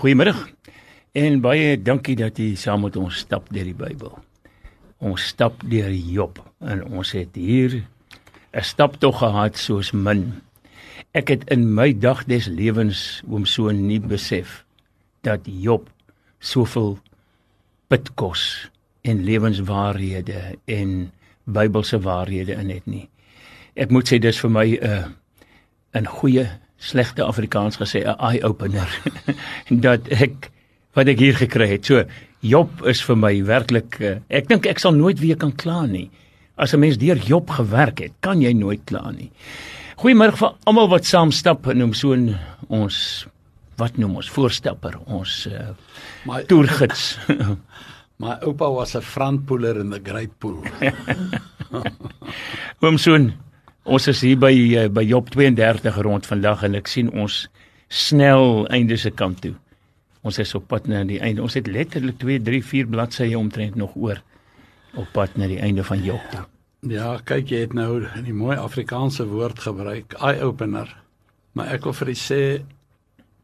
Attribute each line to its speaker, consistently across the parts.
Speaker 1: Goeiemôre. En baie dankie dat jy saam met ons stap deur die Bybel. Ons stap deur Job en ons het hier 'n stap tog gehad soos min. Ek het in my dag des lewens oom so nie besef dat Job soveel pitkos en lewenswaarhede en Bybelse waarhede in het nie. Ek moet sê dis vir my 'n uh, 'n goeie slegte Afrikaans gesê 'n eye opener dat ek wat ek hier gekry het. So Job is vir my werklik uh, ek dink ek sal nooit weer kan kla nie. As 'n mens deur Job gewerk het, kan jy nooit kla nie. Goeiemôre vir almal wat saam stap en noem so ons wat noem ons voorstapper, ons uh, my toergids.
Speaker 2: my oupa was 'n frontpoeler in the great pool.
Speaker 1: Oom Soon, ons is hier by uh, by Job 32 rond vandag en ek sien ons snel einde se kant toe. Ons is op pad na die einde. Ons het letterlik 2, 3, 4 bladsye omtrent nog oor op pad na die einde van Job toe.
Speaker 2: Ja, kyk jy het nou 'n mooi Afrikaanse woord gebruik, eye opener. Maar ek wil vir u sê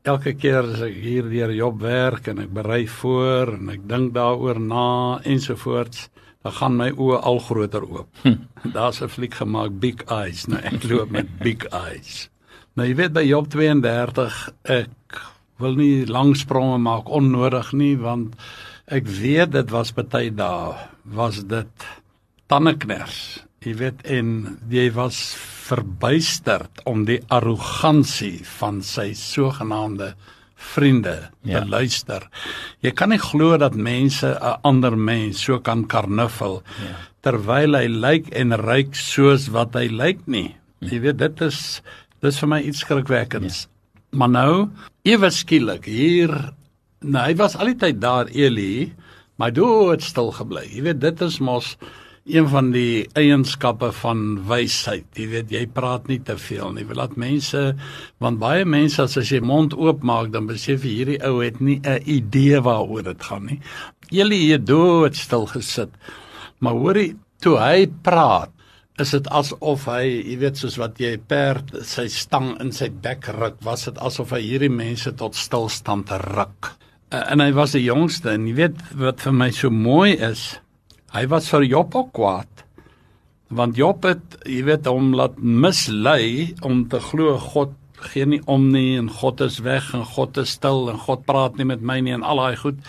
Speaker 2: elke keer as ek hier deur Job werk en ek berei voor en ek dink daaroor na ensovoorts, dan gaan my oë al groter oop. Hm. Daar's 'n fliek gemaak Big Eyes, nou ek loop met Big Eyes. Nou jy weet by Job 32 ek wil nie lang spronge maak onnodig nie want ek weet dit was baie dae was dit tannekners jy weet en jy was verbuisterd om die arrogansie van sy sogenaamde vriende ja. te luister. Jy kan nie glo dat mense 'n ander mens so kan karnuffel ja. terwyl hy lyk en ryk soos wat hy lyk nie. Jy weet dit is dis vir my iets skrikwekkends. Ja. Maar nou, ewe skielik hier, nou hy was al die tyd daar Eli, maar dood stil gebly. Jy weet dit is mos een van die eienskappe van wysheid. Jy weet jy praat nie te veel nie. Laat mense want baie mense as as jy mond oop maak dan besef jy hierdie ou het nie 'n idee waaroor dit gaan nie. Eli het dood stil gesit. Maar hoorie, toe hy praat is dit asof hy, jy weet, soos wat jy perd sy stang in sy bek ruk, was dit asof hy hierdie mense tot stilstand ruk. Uh, en hy was die jongste en jy weet wat vir my so mooi is, hy was vir Job ook kwaad. Want Job het, jy weet, hom laat mislei om te glo God gee nie om nie en God is weg en God is stil en God praat nie met my nie en al daai goed.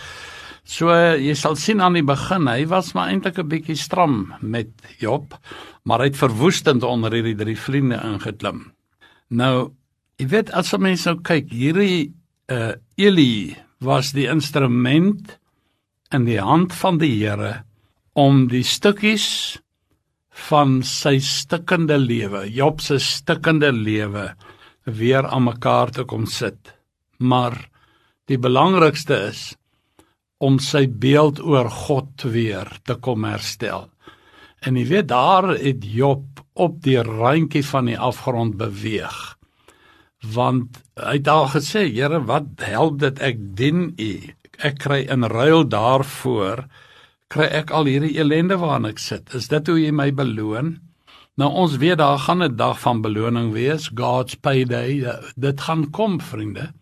Speaker 2: So jy sal sien aan die begin, hy was maar eintlik 'n bietjie stram met Job, maar hy het verwoestend onder hierdie drie vriende ingeklim. Nou, jy weet as jy mens nou kyk, hierdie uh Eli was die instrument in die hand van die Here om die stukkies van sy stikkende lewe, Job se stikkende lewe weer aan mekaar te kom sit. Maar die belangrikste is om sy beeld oor God weer te kom herstel. En jy weet daar het Job op die randjie van die afgrond beweeg. Want hy het al gesê, Here, wat help dit ek dien U? Ek kry in ruil daarvoor kry ek al hierdie ellende waarin ek sit. Is dit hoe jy my beloon? Nou ons weet daar gaan 'n dag van beloning wees, God's payday. Dit gaan kom, vriende.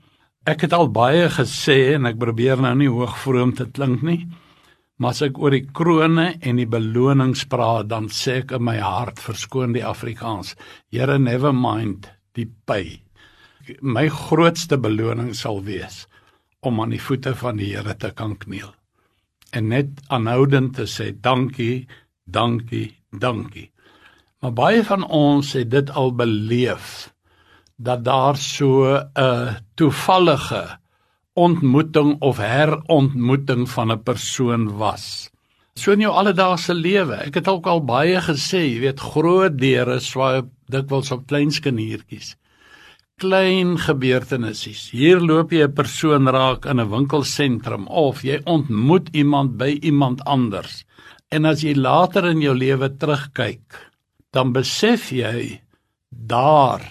Speaker 2: Ek het al baie gesê en ek probeer nou nie hoogvroom te klink nie. Maar as ek oor die krone en die belonings praat, dan sê ek in my hart verskoon die Afrikaans. Here never mind die pay. My grootste beloning sal wees om aan die voete van die Here te kan kniel. En net aanhoudend te sê dankie, dankie, dankie. Maar baie van ons het dit al beleef dat daar so 'n toevallige ontmoeting of herontmoeting van 'n persoon was. So in jou alledaagse lewe. Ek het ook al baie gesê, jy weet, groot deure swaai dikwels op klein skiniertjies. Klein gebeurtenisse. Hier loop jy 'n persoon raak in 'n winkelsentrum of jy ontmoet iemand by iemand anders. En as jy later in jou lewe terugkyk, dan besef jy daar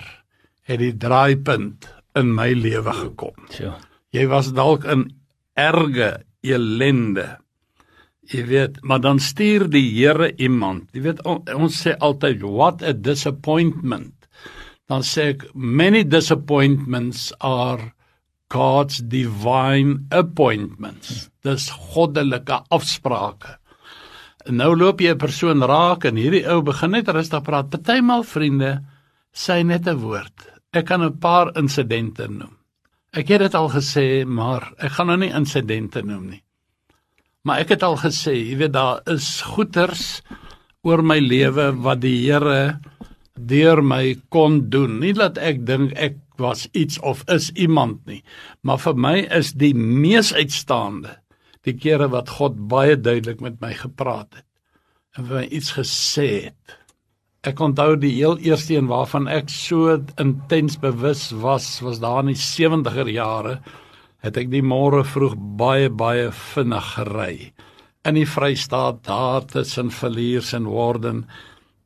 Speaker 2: het die draaipunt in my lewe gekom.
Speaker 1: Ja.
Speaker 2: Jy was dalk in erge elende. Jy weet, maar dan stuur die Here iemand. Jy weet on, ons sê altyd what a disappointment. Dan sê ek many disappointments are God's divine appointments. Dis goddelike afsprake. En nou loop jy 'n persoon raak en hierdie ou begin net rustig praat. Partymal vriende sê net 'n woord. Ek kan 'n paar insidente noem. Ek het dit al gesê, maar ek gaan nou nie insidente noem nie. Maar ek het al gesê, jy weet daar is goeters oor my lewe wat die Here deur my kon doen. Nie dat ek dink ek was iets of is iemand nie, maar vir my is die mees uitstaande die kere wat God baie duidelik met my gepraat het en vir my iets gesê het. Ek onthou die heel eerste een waarvan ek so intens bewus was, was daar in die 70er jare het ek die môre vroeg baie baie vinnig gery in die Vrystaat daar tussen Villiers en Warden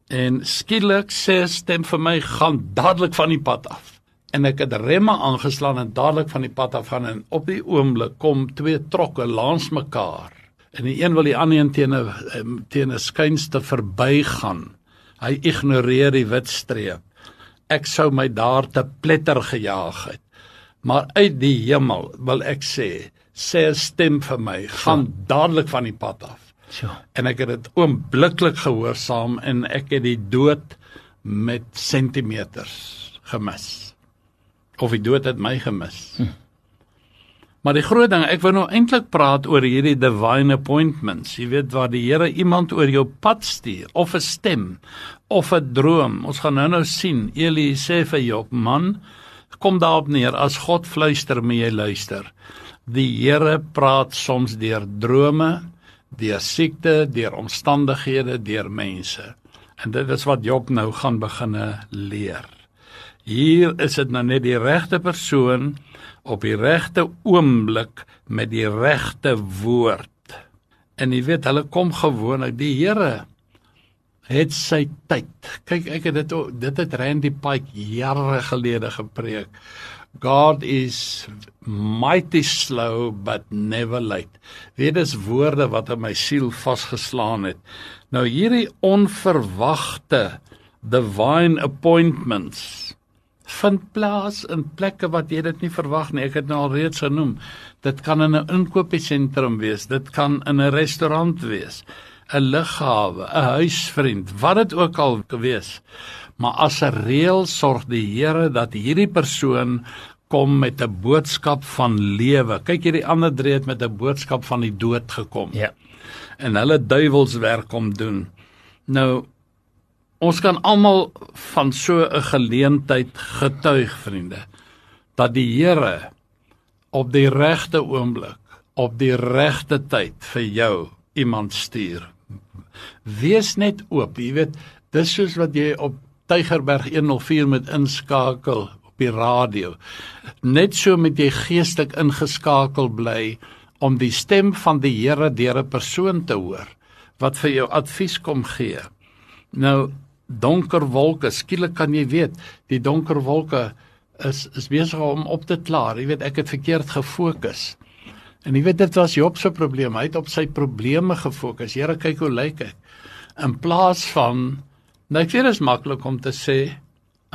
Speaker 2: en skielik sê stem vir my gaan dadelik van die pad af. En ek het remme aangeslaan en dadelik van die pad af gaan en op die oomblik kom twee trokke langs mekaar. En die een wil die ander een teen 'n teen 'n skuinste verbygaan. Hy ignoreer die wit streep. Ek sou my daar te pletter gejaag het. Maar uit die hemel wil ek sê sê 'n stem vir my gaan so. dadelik van die pad af
Speaker 1: so.
Speaker 2: en ek het dit oombliklik gehoorsaam en ek het die dood met sentimeters gemis of die dood het my gemis. Hm. Maar die groot ding, ek wou nou eintlik praat oor hierdie divine appointments. Jy weet waar die Here iemand oor jou pad stuur of 'n stem of 'n droom. Ons gaan nou-nou sien. Eli sê vir Job, man, kom daarop neer as God fluister, moet jy luister. Die Here praat soms deur drome, deur siekte, deur omstandighede, deur mense. En dit is wat Job nou gaan begine leer. Hier is dit nou net die regte persoon op die regte oomblik met die regte woord. En jy weet, hulle kom gewoonlik die Here het sy tyd. Kyk, ek het dit dit het Randy Pike jare gelede gepreek. God is mighty slow but never late. Dit is woorde wat in my siel vasgeslaan het. Nou hierdie onverwagte divine appointments vind plaas in plekke wat jy dit nie verwag nie. Ek het nou al reeds genoem. Dit kan in 'n inkopiesentrum wees, dit kan in 'n restaurant wees, 'n lughawe, 'n huisvriend, wat dit ook al gewees. Maar as 'n reël sorg die Here dat hierdie persoon kom met 'n boodskap van lewe. Kyk hierdie ander drie het met 'n boodskap van die dood gekom.
Speaker 1: Ja.
Speaker 2: En hulle duiwelswerk kom doen. Nou Ons kan almal van so 'n geleentheid getuig, vriende, dat die Here op die regte oomblik, op die regte tyd vir jou iemand stuur. Wees net oop, jy weet, dis soos wat jy op Tygerberg 104 met inskakel op die radio. Net so met jy geestelik ingeskakel bly om die stem van die Here deur 'n persoon te hoor wat vir jou advies kom gee. Nou donker wolke. Skielik kan jy weet, die donker wolke is is besig om op te klaar. Jy weet ek het verkeerd gefokus. En jy weet dit was Job se probleem. Hy het op sy probleme gefokus. Here kyk hoe lyk ek. In plaas van nou ek sê dit is maklik om te sê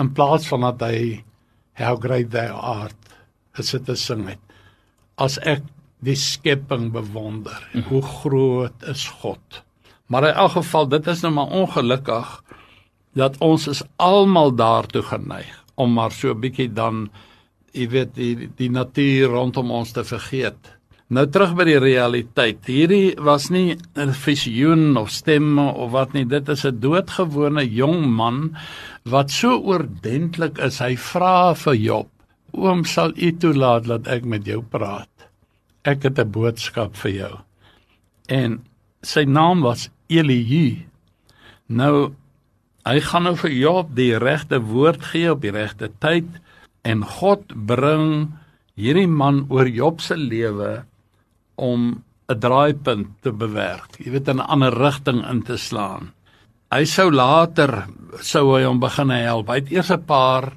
Speaker 2: in plaas van dat hy how great thou art is dit te sing het. As ek die skepping bewonder, hoe groot is God. Maar in elk geval dit is nou maar ongelukkig dat ons is almal daartoe geneig om maar so 'n bietjie dan jy weet die die natuur rondom ons te vergeet. Nou terug by die realiteit. Hierdie was nie 'n visioen of stemme of wat nie. Dit is 'n doodgewone jong man wat so oordentlik is. Hy vra vir Job: "Oom, sal u toelaat dat ek met jou praat? Ek het 'n boodskap vir jou." En sy naam was Elihu. Nou Hy gaan nou vir Job die regte woord gee op die regte tyd en God bring hierdie man oor Job se lewe om 'n draaipunt te bewerk. Jy weet in 'n ander rigting in te slaan. Hy sou later sou hy hom begin help. Hy het eers 'n paar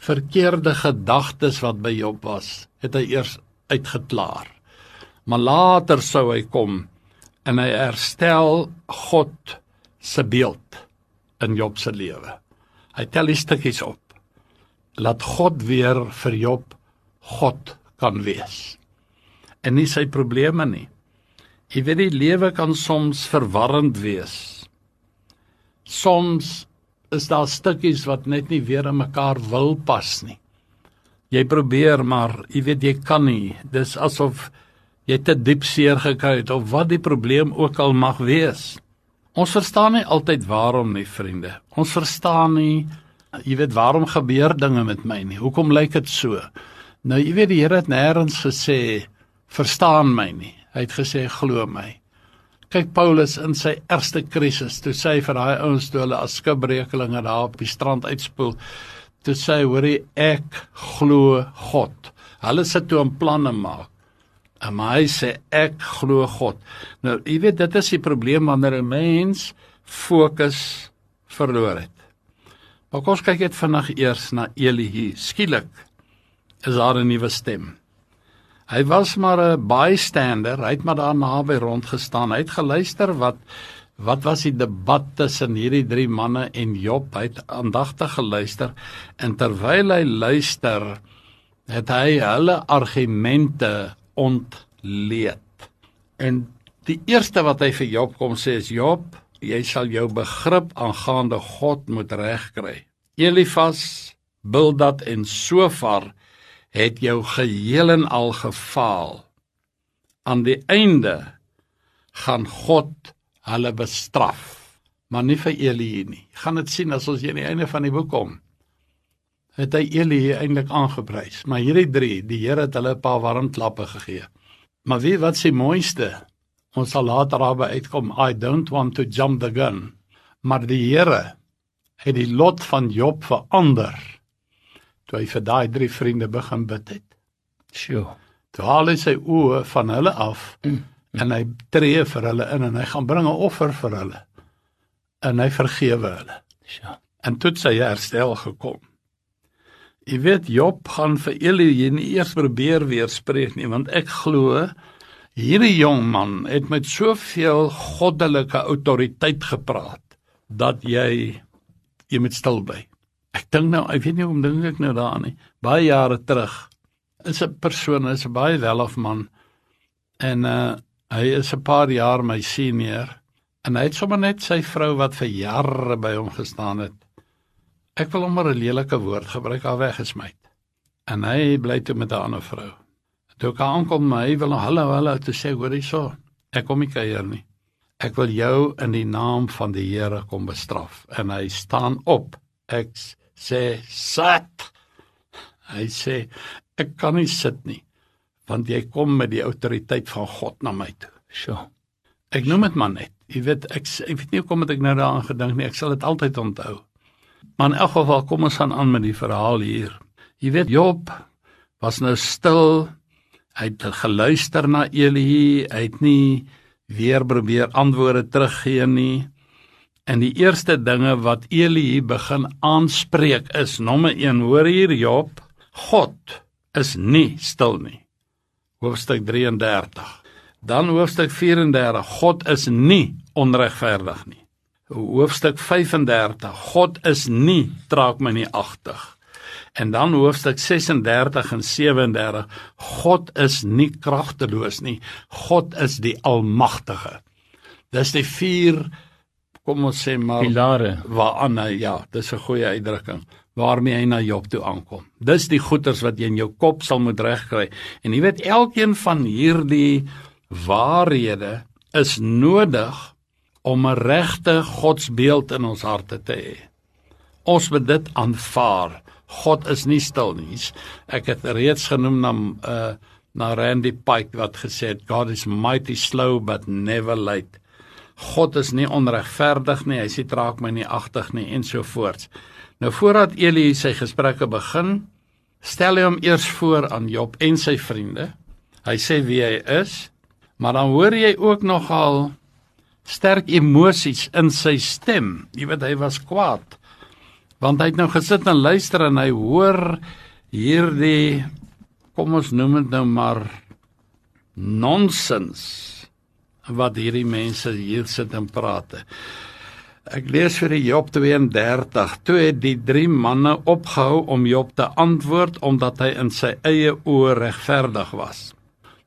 Speaker 2: verkeerde gedagtes wat by Job was, het hy eers uitgeklaar. Maar later sou hy kom en hy herstel God se beeld in Job se lewe. Hy tel die stukkies op. Laat God weer vir Job God kan wees. En nie sy probleme nie. Jy weet die lewe kan soms verwarrend wees. Soms is daar stukkies wat net nie weer in mekaar wil pas nie. Jy probeer maar, jy weet jy kan nie. Dis asof jy te diep seer gekry het of wat die probleem ook al mag wees. Ons verstaan nie altyd waarom nie, vriende. Ons verstaan nie jy weet waarom gebeur dinge met my nie. Hoekom lyk dit so? Nou jy weet die Here het nêrens gesê verstaan my nie. Hy het gesê glo my. Kyk Paulus in sy ergste krisis, toe sê hy vir daai ouens toe hulle as skipbrekelinge daar op die strand uitspoel, toe sê hy hoorie ek glo God. Hulle sit toe 'n planne maak. En hy sê ek glo God. Nou, jy weet dit is die probleem wanneer 'n mens fokus verloor het. Maar kom ons kyk net vinnig eers na Eli hier. Skielik is daar 'n nuwe stem. Hy was maar 'n bystander, hy het maar daar naby rondgestaan. Hy het geluister wat wat was die debat tussen hierdie drie manne en Job. Hy het aandagtig geluister en terwyl hy luister, het hy hulle argumente ontleed. En die eerste wat hy vir Job kom sê is Job, jy sal jou begrip aangaande God moet regkry. Elifas, Bildad en Sofar het jou geheel en al gefaal. Aan die einde gaan God hulle bestraf, maar nie vir Eli nie. Gaan dit sien as ons hier aan die einde van die boek kom. Het hy Eli eintlik aangeprys, maar hierdie drie, die Here het hulle 'n paar warm klappe gegee. Maar wie wat sê mooiste? Ons sal later daarby uitkom. I don't want to jump the gun. Maar die Here het die lot van Job verander toe hy vir daai drie vriende begin bid het.
Speaker 1: Sjoe.
Speaker 2: Toe haal hy sy oë van hulle af mm. en hy tree vir hulle in en hy gaan bring 'n offer vir hulle. En hy vergewe hulle.
Speaker 1: Sjoe.
Speaker 2: En toe sy herstel gekom. Jy weet Job gaan vir Elie nie eers probeer weerspreek nie want ek glo hierdie jong man het met soveel goddelike autoriteit gepraat dat jy jy moet stil bly. Ek dink nou, ek weet nie hoe om dink ek nou daaraan nie. Baie jare terug is 'n persoon, is 'n baie welof man en uh hy is 'n paar jaar my senior en hy het sommer net sy vrou wat vir jare by hom gestaan het. Ek wil hom maar 'n lelike woord gebruik al weggesmy. En hy bly toe met 'n ander vrou. Toe kan aankom my wil hallo hallo te sê hoor hierso. Ek kom nie kuier nie. Ek wil jou in die naam van die Here kom bestraf en hy staan op. Ek sê sit. Hy sê ek kan nie sit nie want jy kom met die autoriteit van God na my toe.
Speaker 1: So.
Speaker 2: Ek noem dit maar net. Jy weet ek ek weet nie hoekom ek nou daaraan gedink nie. Ek sal dit altyd onthou. Maar in elk geval kom ons aan aan met die verhaal hier. Jy weet Job was nou stil. Hy het geluister na Eli. Hy het nie weer probeer antwoorde teruggee nie. En die eerste dinge wat Eli begin aanspreek is nommer 1, hoor hier Job, God is nie stil nie. Hoofstuk 33. Dan hoofstuk 34, God is nie onregverdig nie. Hoofstuk 35, God is nie traak my nie agtig. En dan hoofstuk 36 en 37, God is nie kragteloos nie. God is die almagtige. Dis die kom ons sê maar
Speaker 1: pilare
Speaker 2: waaraan hy ja, dis 'n goeie uitdrukking waarmee hy na Job toe aankom. Dis die goeters wat jy in jou kop sal moet regkry. En jy weet elkeen van hierdie waarhede is nodig om 'n regte godsbeeld in ons harte te hê. Ons moet dit aanvaar. God is nie stil nie. Ek het reeds genoem na uh na Randy Pike wat gesê het God is mighty slow but never late. God is nie onregverdig nie, hy sê traak my nie agtig nie en so voort. Nou voordat Eli sy gesprekke begin, stel hy hom eers voor aan Job en sy vriende. Hy sê wie hy is, maar dan hoor jy ook nogal sterk emosies in sy stem. Jy weet hy was kwaad. Want hy het nou gesit en luister en hy hoor hierdie kom ons noem dit nou maar nonsens wat hierdie mense hier sit en praat. Ek lees vir Job 32. Toe het die drie manne opgehou om Job te antwoord omdat hy in sy eie oë regverdig was.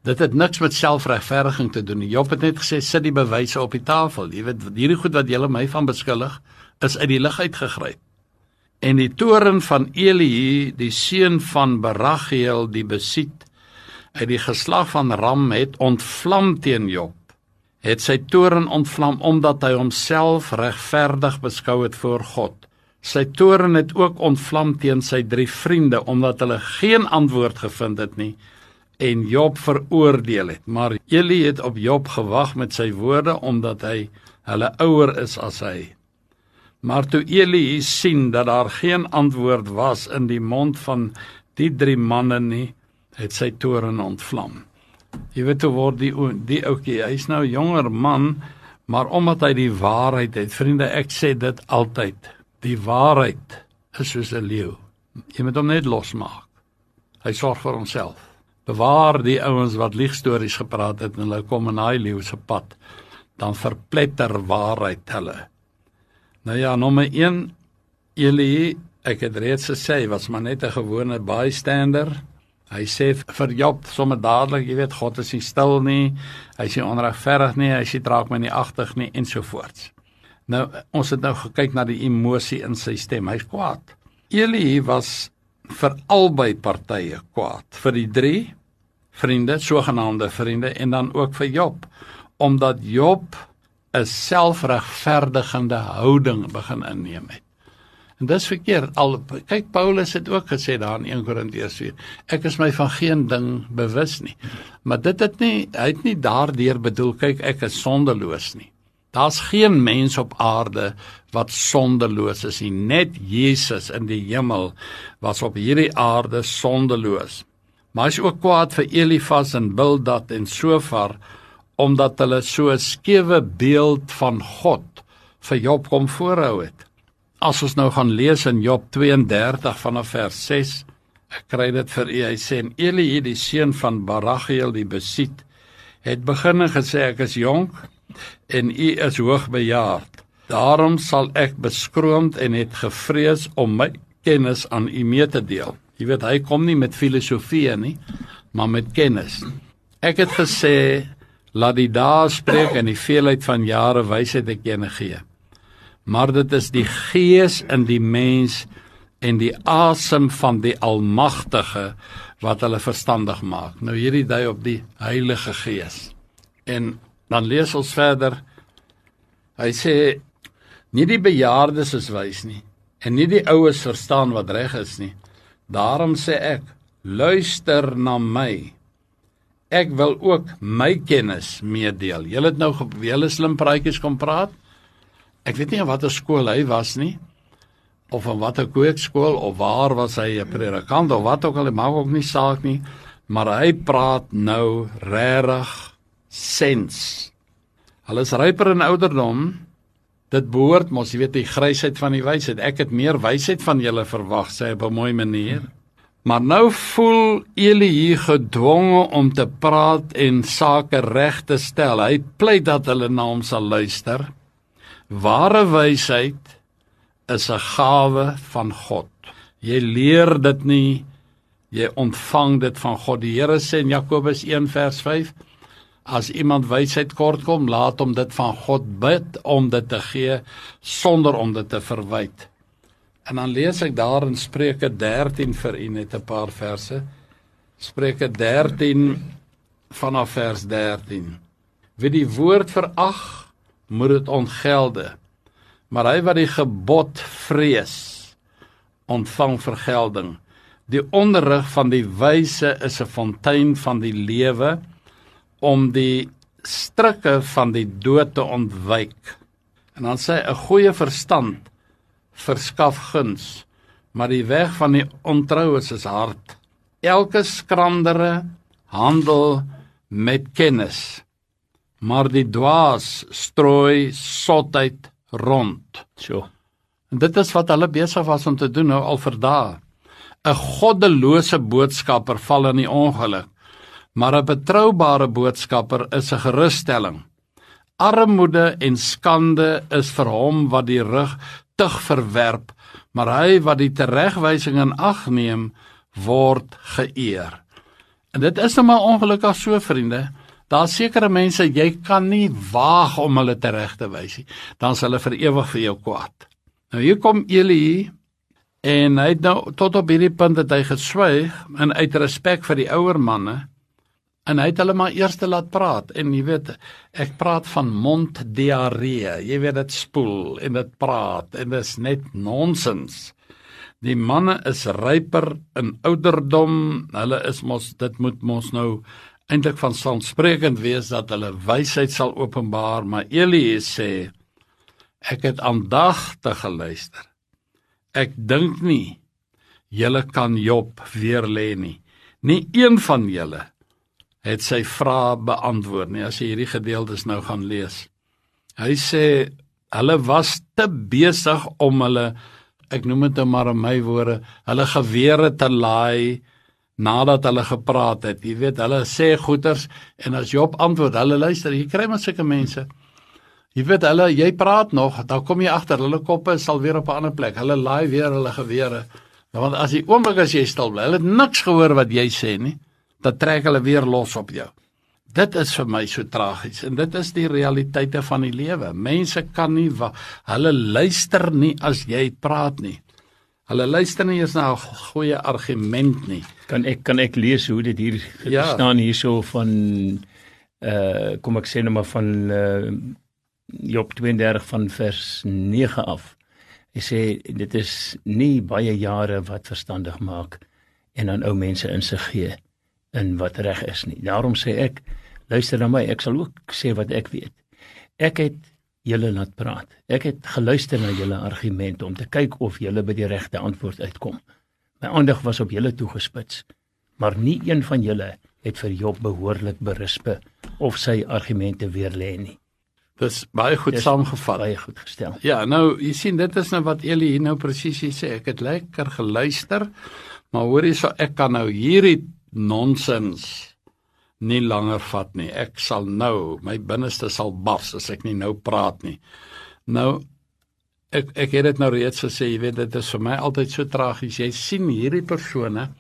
Speaker 2: Dit het niks met selfregverdiging te doen. Job het net gesê sit die bewyse op die tafel. Jy weet hierdie goed wat julle my van beskuldig is uit die lug uitgegryp. En die toren van Elihu, die seun van Baragiel, die besit uit die geslag van Ram het ontvlam teen Job het sy toren ontvlam omdat hy homself regverdig beskou het voor God. Sy toren het ook ontvlam teen sy drie vriende omdat hulle geen antwoord gevind het nie en Job veroordeel het. Maar Eli het op Job gewag met sy woorde omdat hy hulle ouer is as hy. Maar toe Eli sien dat daar geen antwoord was in die mond van die drie manne nie, het sy toren ontvlam. Jy weet hoe word die die ouetjie, hy's nou 'n jonger man, maar omdat hy die waarheid het, vriende, ek sê dit altyd. Die waarheid is soos 'n leeu. Jy moet hom net losmaak. Hy sorg vir homself. Bewaar die ouens wat liegstories gepraat het en hulle kom in daai leeu se pad, dan verpletter waarheid hulle. Nou ja, nommer 1 Eli, ek het reeds gesê, was maar net 'n gewone bystander. Hy sê vir Job sommer dadelik, jy weet God is nie stil nie. Hy nie onregverdig nie, hy nie draak my nie agtig nie en so voort. Nou ons het nou gekyk na die emosie in sy stem. Hy's kwaad. Eli was vir albei partye kwaad. Vir die drie vriende, sogenaamde vriende en dan ook vir Job omdat Job 'n selfregverdigende houding begin inneem het. En dis verkeerd. Al kyk Paulus het ook gesê daar in 1 Korintiërs 4. Ek is my van geen ding bewus nie. Maar dit het nie hy het nie daardeur bedoel kyk ek is sondeloos nie. Daar's geen mens op aarde wat sondeloos is nie. Net Jesus in die hemel was op hierdie aarde sondeloos. Maar hy is ook kwaad vir Elifas en Bildad en Sofar omdat hulle so 'n skewe beeld van God vir Job kom voorhou het. As ons nou gaan lees in Job 32 vanaf vers 6, ek kry dit vir u. Hy sê en Eli, die seun van Baragiel die besit, het begin en gesê ek is jonk en u is hoog bejaard. Daarom sal ek beskroomd en het gevrees om my kennis aan u mee te deel. Jy weet hy kom nie met filosofie nie, maar met kennis. Ek het gesê laat die dae spreek en die veelheid van jare wysheid ek ene gee maar dit is die gees in die mens en die asem van die almagtige wat hulle verstandig maak. Nou hierdie dui op die Heilige Gees. En dan lees ons verder. Hy sê nie die bejaardes is wys nie en nie die oues verstaan wat reg is nie. Daarom sê ek, luister na my. Ek wil ook my kennis meedeel. Julle het nou julle slim praatjies kom praat. Ek weet nie in watter skool hy was nie of in watter kweekskool of waar was hy 'n predikant of wat ook al, maak ook nie saak nie, maar hy praat nou regtig sens. Hulle is ryper in ouderdom. Dit behoort mos, jy weet, die grysheid van die wysheid. Ek het meer wysheid van julle verwag, sê hy op 'n mooi manier. Maar nou voel Eli hier gedwonge om te praat en sake reg te stel. Hy pleit dat hulle na hom sal luister. Ware wysheid is 'n gawe van God. Jy leer dit nie, jy ontvang dit van God. Die Here sê in Jakobus 1 vers 5: As iemand wysheid kortkom, laat hom dit van God bid om dit te gee sonder om dit te verwyd. En dan lees ek daar in Spreuke 13 vir u net 'n paar verse. Spreuke 13 vanaf vers 13. Wie die woord verag, moet dit ongelde. Maar hy wat die gebod vrees, ontvang vergelding. Die onderrig van die wyse is 'n fontein van die lewe om die strikke van die dood te ontwyk. En dan sê 'n goeie verstand verskaf guns, maar die weg van die ontroues is hard. Elke skrandere handel met kennis maar die dwaas strooi sotheid rond.
Speaker 1: So.
Speaker 2: En dit is wat hulle besig was om te doen nou al vir dae. 'n Goddelose boodskapper val in die ongeluk, maar 'n betroubare boodskapper is 'n gerusstelling. Armoede en skande is vir hom wat die rug tug verwerp, maar hy wat die teregwysing in ag neem, word geëer. En dit is nou maar ongelukkig so vriende. Daar's sekere mense jy kan nie waag om hulle tereg te wys nie. Dan sal hulle vir ewig vir jou kwaad. Nou hier kom Eli en hy het nou tot op hierdie punt dat hy geswyg en uit respek vir die ouer manne en hy het hulle maar eers te laat praat en jy weet ek praat van monddiarree. Jy weet dit spoel en dit praat en dit is net nonsens. Die manne is ryper in ouderdom. Hulle is mos dit moet mos nou eintlik van saamsprekend wees dat hulle wysheid sal openbaar, maar Eli sê ek het aandagtig geluister. Ek dink nie julle kan Job weer lê nie. Nie een van julle het sy vrae beantwoord nie as jy hierdie gedeeltes nou gaan lees. Hy sê hulle was te besig om hulle ek noem dit nou maar in my woorde, hulle gewere te laai nadat hulle gepraat het. Jy weet, hulle sê goeters en as Job antwoord, hulle luister. Jy kry maar sulke mense. Jy weet hulle, jy praat nog, dan kom jy agter hulle koppe sal weer op 'n ander plek. Hulle laai weer hulle gewere. Want as die oomblik as jy stil bly, hulle het niks gehoor wat jy sê nie, dan trek hulle weer los op jou. Dit is vir my so tragies en dit is die realiteite van die lewe. Mense kan nie hulle luister nie as jy praat nie. Hulle luister nie eens na 'n goeie argument nie.
Speaker 1: Kan ek kan ek lees hoe dit hier ja. staan hierso van uh kom ek sê nou maar van uh Job 32 van vers 9 af. Hy sê dit is nie baie jare wat verstandig maak en aan ou mense insig gee in wat reg is nie. Daarom sê ek luister na my, ek sal ook sê wat ek weet. Ek het julle laat praat. Ek het geluister na julle argumente om te kyk of julle by die regte antwoord uitkom. My aandag was op julle toegespits, maar nie een van julle het vir Job behoorlik berispe of sy argumente weer lê nie.
Speaker 2: Dis baie goed Dis saamgevat.
Speaker 1: Baie goed gestel.
Speaker 2: Ja, nou, jy sien dit is nou wat Eli hier nou presies sê. Ek het lekker geluister, maar hoor hierso ek kan nou hierdie nonsens nie langer vat nie. Ek sal nou, my binneste sal bars as ek nie nou praat nie. Nou ek ek het dit nou reeds gesê, jy weet dit is vir my altyd so tragies. Jy sien hierdie persone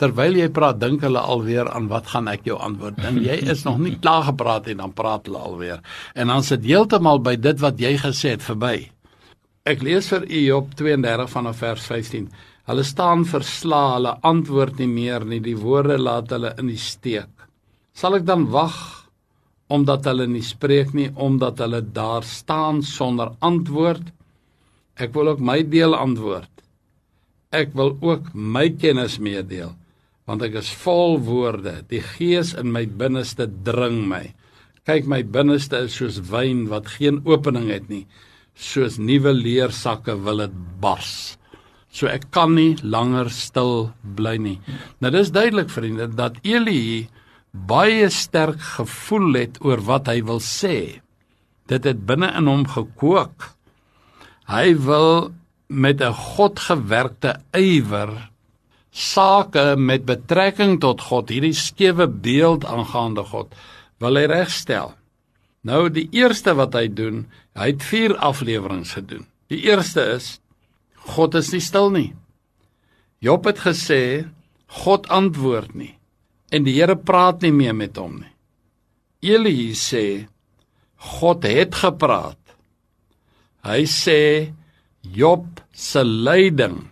Speaker 2: terwyl jy praat, dink hulle alweer aan wat gaan ek jou antwoord. En jy is nog nie klaar gepraat en dan praat hulle alweer. En dan sit heeltemal by dit wat jy gesê het verby. Ek lees vir u Job 32 vanaf vers 15. Hulle staan versla, hulle antwoord nie meer nie. Die woorde laat hulle in die steek. Sal ek dan wag omdat hulle nie spreek nie, omdat hulle daar staan sonder antwoord? Ek wil ook my deel antwoord. Ek wil ook my kennis meedeel, want ek is vol woorde. Die gees in my binneste dring my. Kyk, my binneste is soos wyn wat geen opening het nie. Soos nuwe leersakke wil dit bars. So ek kan nie langer stil bly nie. Nou dis duidelik vriende dat Eli baie sterk gevoel het oor wat hy wil sê. Dit het binne in hom gekook. Hy wil met 'n godgewerkte ywer sake met betrekking tot God, hierdie skewe beeld aangaande God, wil hy regstel. Nou die eerste wat hy doen, hy het 4 afleweringe gedoen. Die eerste is God is nie stil nie. Job het gesê God antwoord nie en die Here praat nie meer met hom nie. Eli sê God het gepraat. Hy sê Job se lyding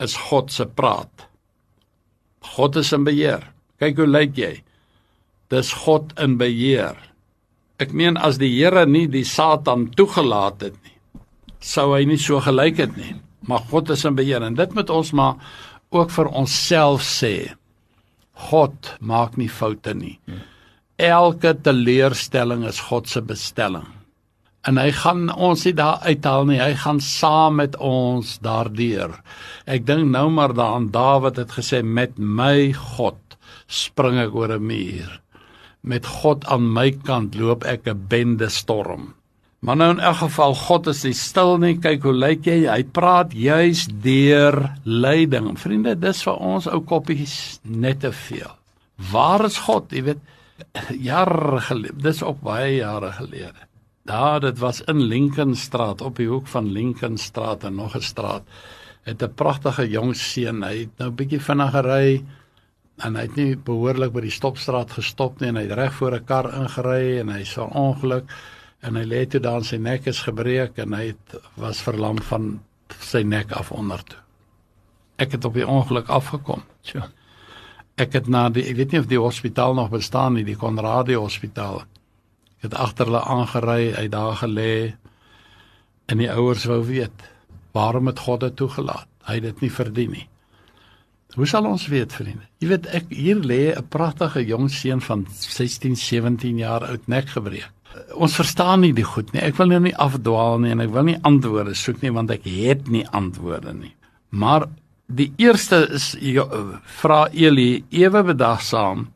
Speaker 2: is God se praat. God is in beheer. Kyk hoe lyk jy? Dis God in beheer. Ek meen as die Here nie die Satan toegelaat het nie, sou hy nie so gelyk het nie. Maar God is in beheer en dit moet ons maar ook vir onsself sê. God maak nie foute nie. Elke teleurstelling is God se bestelling. En hy gaan ons nie daar uithaal nie. Hy gaan saam met ons daardeur. Ek dink nou maar daaraan Dawid het gesê met my God spring ek oor 'n muur. Met God aan my kant loop ek 'n bende storm. Maar nou in elk geval God is nie stil nie. Kyk hoe lyk jy? Hy praat juis deur lyding. Vriende, dis vir ons ou koppies net te veel. Waar is God? Jy weet, Jare gelede, dis op baie jare gelede. Daar dit was in Lincolnstraat op die hoek van Lincolnstraat en nog 'n straat. Het 'n pragtige jong seun, hy het nou bietjie vinnig gery en hy het nie behoorlik by die stopstraat gestop nie en hy het reg voor 'n kar ingery en hy sou ongeluk en hy lê toe daar sy nek is gebreek en hy het, was verlam van sy nek af onder toe. Ek het op die ongeluk afgekom.
Speaker 1: So.
Speaker 2: Ek het na die ek weet nie of die hospitaal nog bestaan nie, die Conradie Hospitaal. Ek het agter hulle aangery, hy daar gelê en die ouers wou weet, waarom het God dit toegelaat? Hy het dit nie verdien nie. Hoe sal ons weet, vriende? Jy weet ek hier lê 'n pragtige jong seun van 16, 17 jaar oud nek gebreek. Ons verstaan nie die goed nie. Ek wil nou nie afdwaal nie en ek wil nie antwoorde soek nie want ek het nie antwoorde nie. Maar die eerste is vra Eli ewe bedagsaam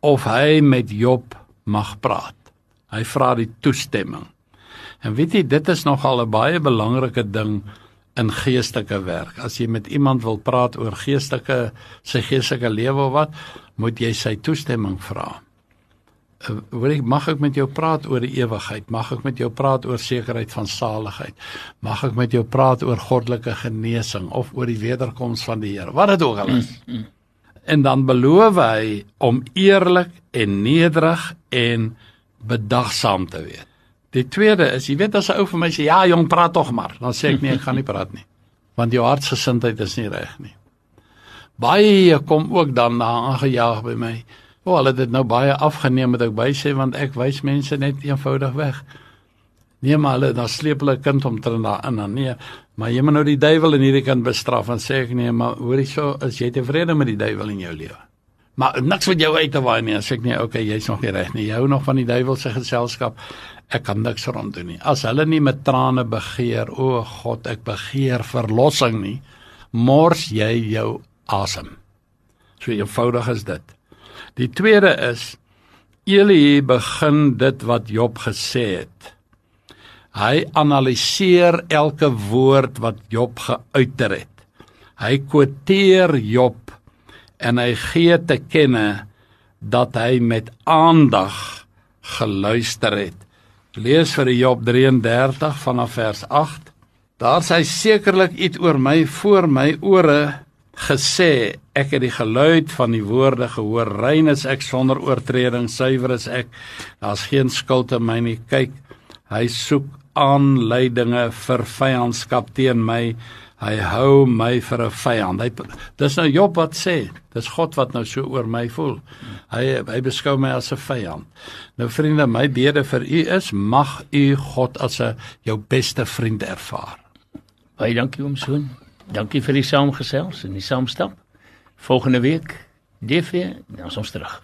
Speaker 2: of hy met Job mag praat. Hy vra die toestemming. En weet jy, dit is nogal 'n baie belangrike ding in geestelike werk. As jy met iemand wil praat oor geestelike sy geestelike lewe of wat, moet jy sy toestemming vra. Wil ek mag ek met jou praat oor die ewigheid? Mag ek met jou praat oor sekerheid van saligheid? Mag ek met jou praat oor goddelike genesing of oor die wederkoms van die Here? Wat dit ook al is. En dan beloof hy om eerlik en nederig en bedagsaam te wees. Die tweede is, jy weet as 'n ou vir my sê, "Ja, jong, praat tog maar." Dan sê ek nee, ek gaan nie praat nie. Want jou hartsgesindheid is nie reg nie. Baie kom ook dan na aangejaag by my. O, hulle het dit nou baie afgeneem met ek by sê want ek wys mense net eenvoudig weg. Nee, maar hulle dan sleep hulle kind om te na in dan nee, maar jy moet nou die duiwel in hierdie kind bestraf en sê ek nee, maar hoorie so, is jy tevrede met die duiwel in jou lewe? Maar niks wat jou uit te waai nie, sê ek nee, okay, jy's nog nie reg nie. Jy hou nog van die duiwel se geselskap ek kan niks rond doen nie. As hulle nie met trane begeer, o God, ek begeer verlossing nie, mors jy jou asem. So eenvoudig is dit. Die tweede is Eli begin dit wat Job gesê het. Hy analiseer elke woord wat Job geuiter het. Hy quoteer Job en hy gee te kenne dat hy met aandag geluister het Lees vir Job 33 vanaf vers 8. Daar sê sekerlik iets oor my voor my ore gesê. Ek het die geluid van die woorde gehoor. Rein is ek sonder oortreding, suiwer is ek. Daar's geen skuld in my nie. Kyk, hy soek aanleidinge vir vyandskap teen my. Hy hou my vir 'n vyand. Hy dis nou Job wat sê. Dis God wat nou so oor my voel. Hy hy beskou my as 'n vyand. Nou vriende, my bede vir u is mag u God as 'n jou beste vriend ervaar.
Speaker 1: Baie dankie oom Soon. Dankie vir die saamgesels en die saamstap. Volgende week, DV, dan ons terug.